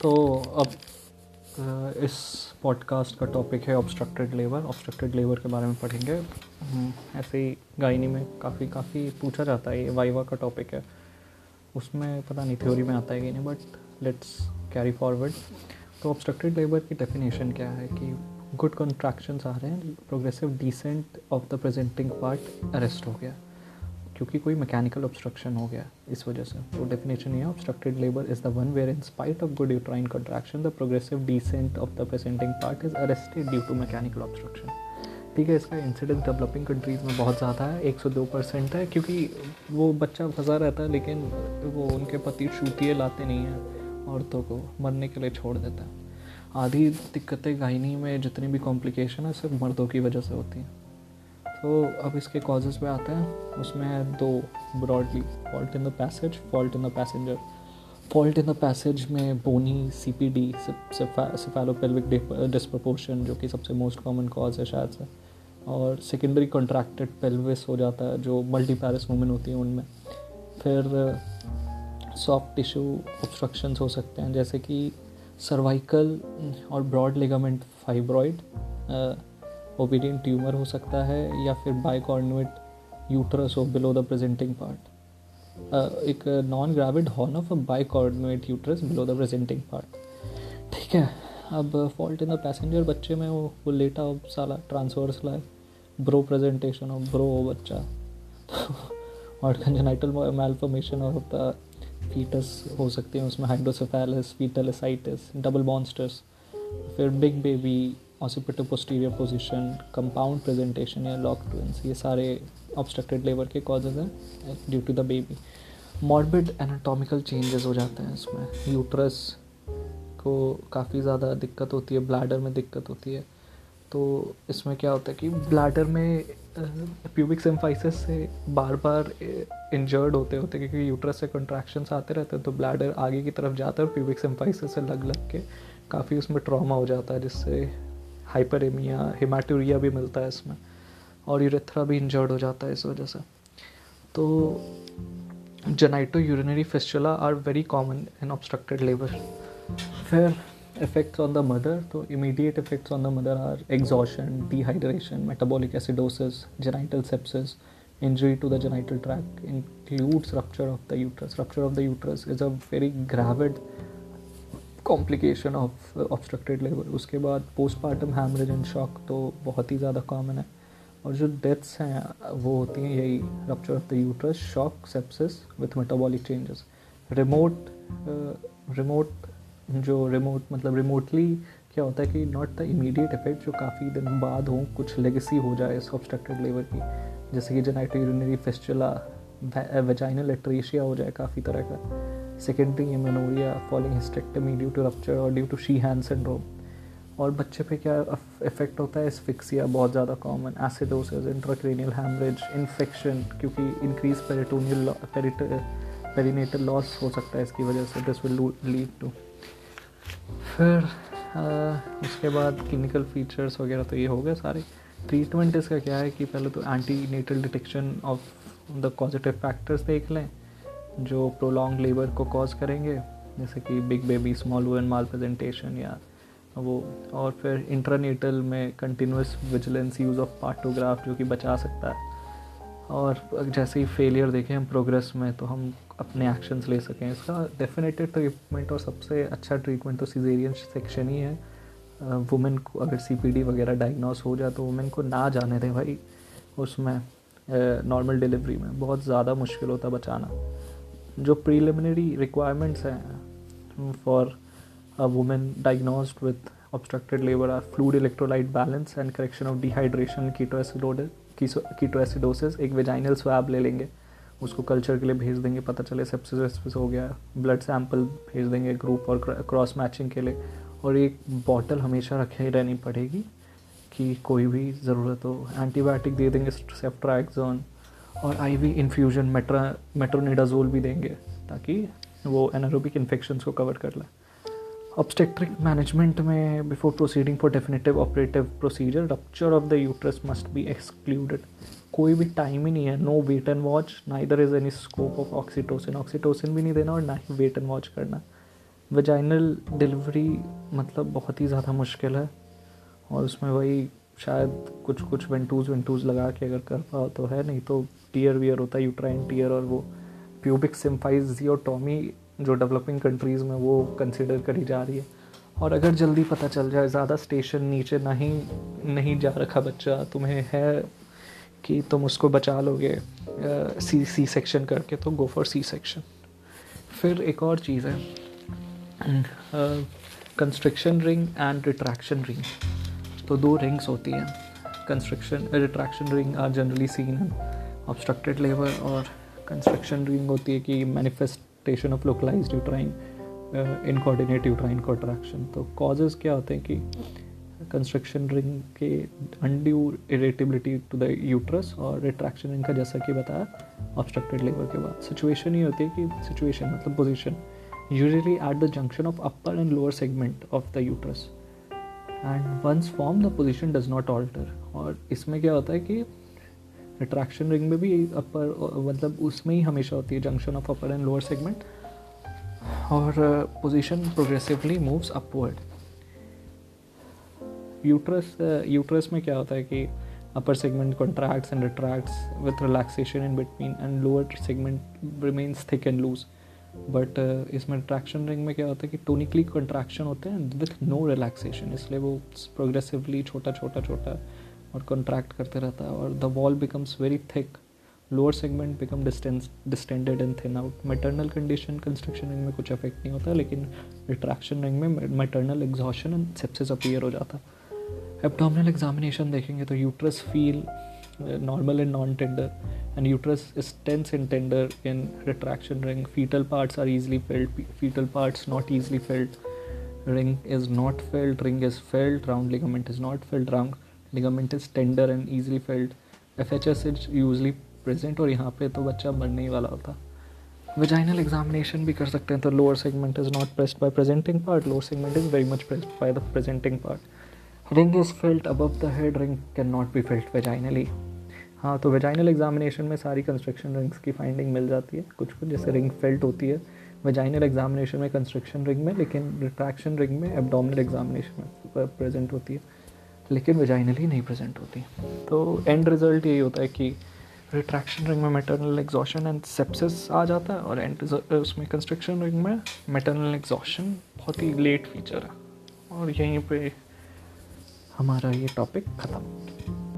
तो अब इस पॉडकास्ट का टॉपिक है ऑब्स्ट्रक्टेड लेबर ऑब्स्ट्रक्टेड लेबर के बारे में पढ़ेंगे। हम्म, ऐसे ही गायनी में काफ़ी काफ़ी पूछा जाता है। ये वाइवा का टॉपिक है। उसमें पता नहीं थ्योरी में आता है कि नहीं बट लेट्स कैरी फॉरवर्ड तो ऑब्स्ट्रक्टेड लेबर की डेफिनेशन क्या है? कि गुड कॉन्ट्रैक्शंस आ रहे हैं progressive descent of the presenting part arrest हो गया। क्योंकि कोई मैकेनिकल ऑब्स्ट्रक्शन हो गया इस वजह से। तो डेफिनेशन ये obstructed labour is the one where in spite of good uterine contraction the progressive descent of the presenting part is arrested due to mechanical obstruction ठीक है, इसका इंसिडेंस डेवलपिंग कंट्रीज़ में बहुत ज़्यादा है, एक सौ दो परसेंट है, क्योंकि वो बच्चा फंसा रहता है, लेकिन वो उनके पति शूतिए लाते नहीं हैं, औरतों को मरने के लिए छोड़ देता है। आधी दिक्कतें गायनी में जितनी भी कॉम्प्लिकेशन है, सिर्फ़ मर्दों की वजह से होती हैं। तो अब इसके कॉजेज़ पे आते हैं। उसमें दो broadly fault in the passage fault in the passenger fault in the passage में बोनी सी पी डी सिफेलोपेल्विक डिस्प्रपोर्शन जो कि सबसे मोस्ट कॉमन कॉज है शायद से। और सेकेंडरी कॉन्ट्रैक्टेड पेल्विस हो जाता है, जो मल्टी पैरिस वूमेन होती हैं उनमें। फिर सॉफ्ट टिश्यू ऑब्स्ट्रक्शन हो सकते हैं, जैसे कि सर्वाइकल और ब्रॉड लिगामेंट फाइब्रॉइड ओबीडियन ट्यूमर हो सकता है या फिर बाइकॉर्डिनेट यूट्रस हो बिलो द प्रेजेंटिंग पार्ट एक non gravid horn of a bicornuate uterus below the presenting part ठीक है, अब फॉल्ट इन द पैसेंजर बच्चे में वो वो लेटा हो साला ट्रांसवर्स लाए ब्रो प्रेजेंटेशन ऑफ़ ब्रो हो बच्चा। और congenital malformation of the foetus हो सकते हैं, उसमें hydrocephalus foetal ascites double monsters फिर big baby occipito posterior position compound presentation या लॉक ट्विंस ये सारे ऑब्स्ट्रक्टेड लेबर के कॉजेज हैं due to the baby morbid anatomical changes हो जाते हैं इसमें. यूट्रस को काफ़ी ज़्यादा दिक्कत होती है ब्लैडर में दिक्कत होती है. तो इसमें क्या होता है कि ब्लैडर में प्यूबिक सिम्फाइसिस से बार बार इंजर्ड होते होते, क्योंकि यूट्रस से कंट्रैक्शंस आते रहते हैं तो ब्लैडर आगे की तरफ़ जाता है और प्यूबिक सिम्फाइसिस से लग लग के काफ़ी उसमें ट्रॉमा हो जाता है, जिससे हाइपरेमिया हिमाटोरिया भी मिलता है इसमें और यूरेथ्रा भी इंजर्ड हो जाता है इस वजह से। तो genitourinary fistula are very common in obstructed labour फिर इफेक्ट्स ऑन द मदर तो immediate effects on the mother are exhaustion dehydration metabolic acidosis genital sepsis injury to the genital tract, includes rupture of the uterus. Rupture of the uterus is a very gravid complication of obstructed labour उसके बाद postmortem haemorrhage and shock तो बहुत ही ज़्यादा common है। और जो deaths हैं, वो होती हैं यही rupture of the uterus shock sepsis with metabolic changes remote remote जो रिमोट मतलब रिमोटली क्या होता है कि नॉट द इमीडिएट इफ़ेक्ट जो काफ़ी दिन बाद हो, कुछ लेगेसी हो जाए इस ऑब्स्ट्रक्टेड लेबर की। जैसे कि genito urinary fistula vaginal atresia हो जाए काफ़ी तरह का। Secondary amenorrhoea following hysterectomy due to rupture और due to Sheehan syndrome और बच्चे पे क्या इफ़ेक्ट होता है? एसफिक्सिया बहुत ज़्यादा common acidosis intracranial haemorrhage infection क्योंकि इंक्रीज पेरिटोनियल पेरिनेटल लॉस हो सकता है इसकी वजह से दिस विल लीड टू फिर आ, उसके बाद क्लिनिकल फीचर्स वगैरह तो ये हो गए सारे. ट्रीटमेंट इसका क्या है कि पहले तो antenatal detection of the positive factors देख लें. जो प्रोलॉन्ग लेबर को कॉज करेंगे, जैसे कि big baby small one malpresentation या वो, और फिर इंटरनेटल में continuous vigilance use of partograph जो कि बचा सकता है। और जैसे ही फेलियर देखें हम प्रोग्रेस में तो हम अपने एक्शंस ले सकें। इसका डेफिनेटेड ट्रीटमेंट और सबसे अच्छा ट्रीटमेंट तो सीजेरियन सेक्शन ही है। वुमेन को अगर सीपीडी वगैरह डायग्नोस हो जाए तो वुमेन को ना जाने दें भाई, उसमें नॉर्मल डिलीवरी में। बहुत ज़्यादा मुश्किल होता बचाना। जो प्रीलिमिनरी रिक्वायरमेंट्स हैं for a women diagnosed with obstructed labour are fluid electrolyte balance and correction of dehydration ketoacidosis एक वेजाइनल स्वैब ले लेंगे। उसको कल्चर के लिए भेज देंगे, पता चले सेप्सिस वेप्सिस हो गया ब्लड सैंपल भेज देंगे ग्रुप और क्रॉस मैचिंग के लिए। और एक बॉटल हमेशा रखे रहनी पड़ेगी कि कोई भी ज़रूरत हो। एंटीबायोटिक दे देंगे सेफ्ट्राएक्जोन और आईवी इन्फ्यूजन मेट्रा मेट्रोनिडाजोल भी देंगे ताकि वो एनारोबिक इन्फेक्शन को कवर कर लें। ऑब्स्टेक्ट्रिक मैनेजमेंट में before proceeding for definitive operative procedure rupture of the uterus must be excluded कोई भी टाइम ही नहीं है नो वेट एंड वॉच ना इधर is any scope of oxytocin oxytocin भी नहीं देना और ना ही वेट एंड वॉच करना। वजाइनल डिलीवरी मतलब बहुत ही ज़्यादा मुश्किल है और उसमें वही शायद कुछ कुछ विंटूज विंटूज लगा के अगर कर पाओ तो है, नहीं तो टीयर वियर होता है यूट्राइन टीयर और वो प्यूबिक सिम्फाइजियोटोमी जो डेवलपिंग कंट्रीज़ में वो कंसिडर करी जा रही है। और अगर जल्दी पता चल जाए, ज़्यादा स्टेशन नीचे नहीं नहीं जा रखा बच्चा, तुम्हें है कि तुम उसको बचा लोगे सी सी सेक्शन करके तो गो फॉर सी सेक्शन फिर एक और चीज़ है construction ring and retraction ring तो दो रिंग्स होती हैं construction retraction ring are generally seen obstructed labour और कंस्ट्रक्शन रिंग होती है कि manifestation of localise uterine incoordinate uterine contraction तो कॉजेज़ क्या होते हैं कि कंस्ट्रक्शन रिंग के undue irritability to the uterus और रिट्रैक्शन रिंग का जैसा कि बताया ऑब्स्ट्रक्टेड लेबर के बाद। सिचुएशन ये होती है कि सिचुएशन मतलब position usually at the junction of upper and lower segment of the uterus and once form the position does not alter और इसमें क्या होता है कि अट्रैक्शन रिंग में भी अपर मतलब उसमें ही हमेशा होती है junction of upper and lower segment और position progressively moves upward uterus uterus में क्या होता है कि upper segment contracts and retracts with relaxation in between and lower segment remains thick and loose but इसमें रिट्रैक्शन रिंग में क्या होता है कि टोनिकली कंट्रैक्शन होते हैं विथ नो रिलैक्सेशन इसलिए वो प्रोग्रेसिवली छोटा छोटा छोटा और कंट्रैक्ट करते रहता है और the wall becomes very thick lower segment become distance distended and thin out maternal condition constriction ring में कुछ अफेक्ट नहीं होता, लेकिन रिट्रैक्शन रिंग में maternal exhaustion and sepsis appear हो जाता. है एब्डोमिनल एग्जामिनेशन देखेंगे तो uterus feel normal and non tender and uterus is tense in tender in retraction ring foetal parts are easily felt. Fetal parts not easily felt. Ring is not felt. Ring is felt. Round ligament is not felt. Round ligament is tender and easily felt. FHS is usually present और यहाँ पे तो बच्चा मरने ही वाला होता। Vaginal examination भी कर सकते हैं तो lower segment is not pressed by presenting part lower segment is very much pressed by the presenting part ring is felt above the head ring can not be felt vaginally हाँ तो vaginal examination में सारी construction rings की finding मिल जाती है। कुछ कुछ जैसे रिंग फिल्ट होती है। वेजाइनल एग्जामिनेशन में कंस्ट्रक्शन रिंग में लेकिन रिट्रैक्शन रिंग में एबडोमिनल एग्जामिनेशन में प्रेजेंट होती है। लेकिन वेजाइनली नहीं प्रेजेंट होती। तो एंड रिज़ल्ट यही होता है कि रिट्रैक्शन रिंग में मेटरनल एग्जॉशन एंड सेप्सिस आ जाता है और एंड उसमें कंस्ट्रक्शन रिंग में मेटरनल एग्जॉशन बहुत ही लेट फीचर है। और यहीं पे हमारा ये टॉपिक ख़त्म।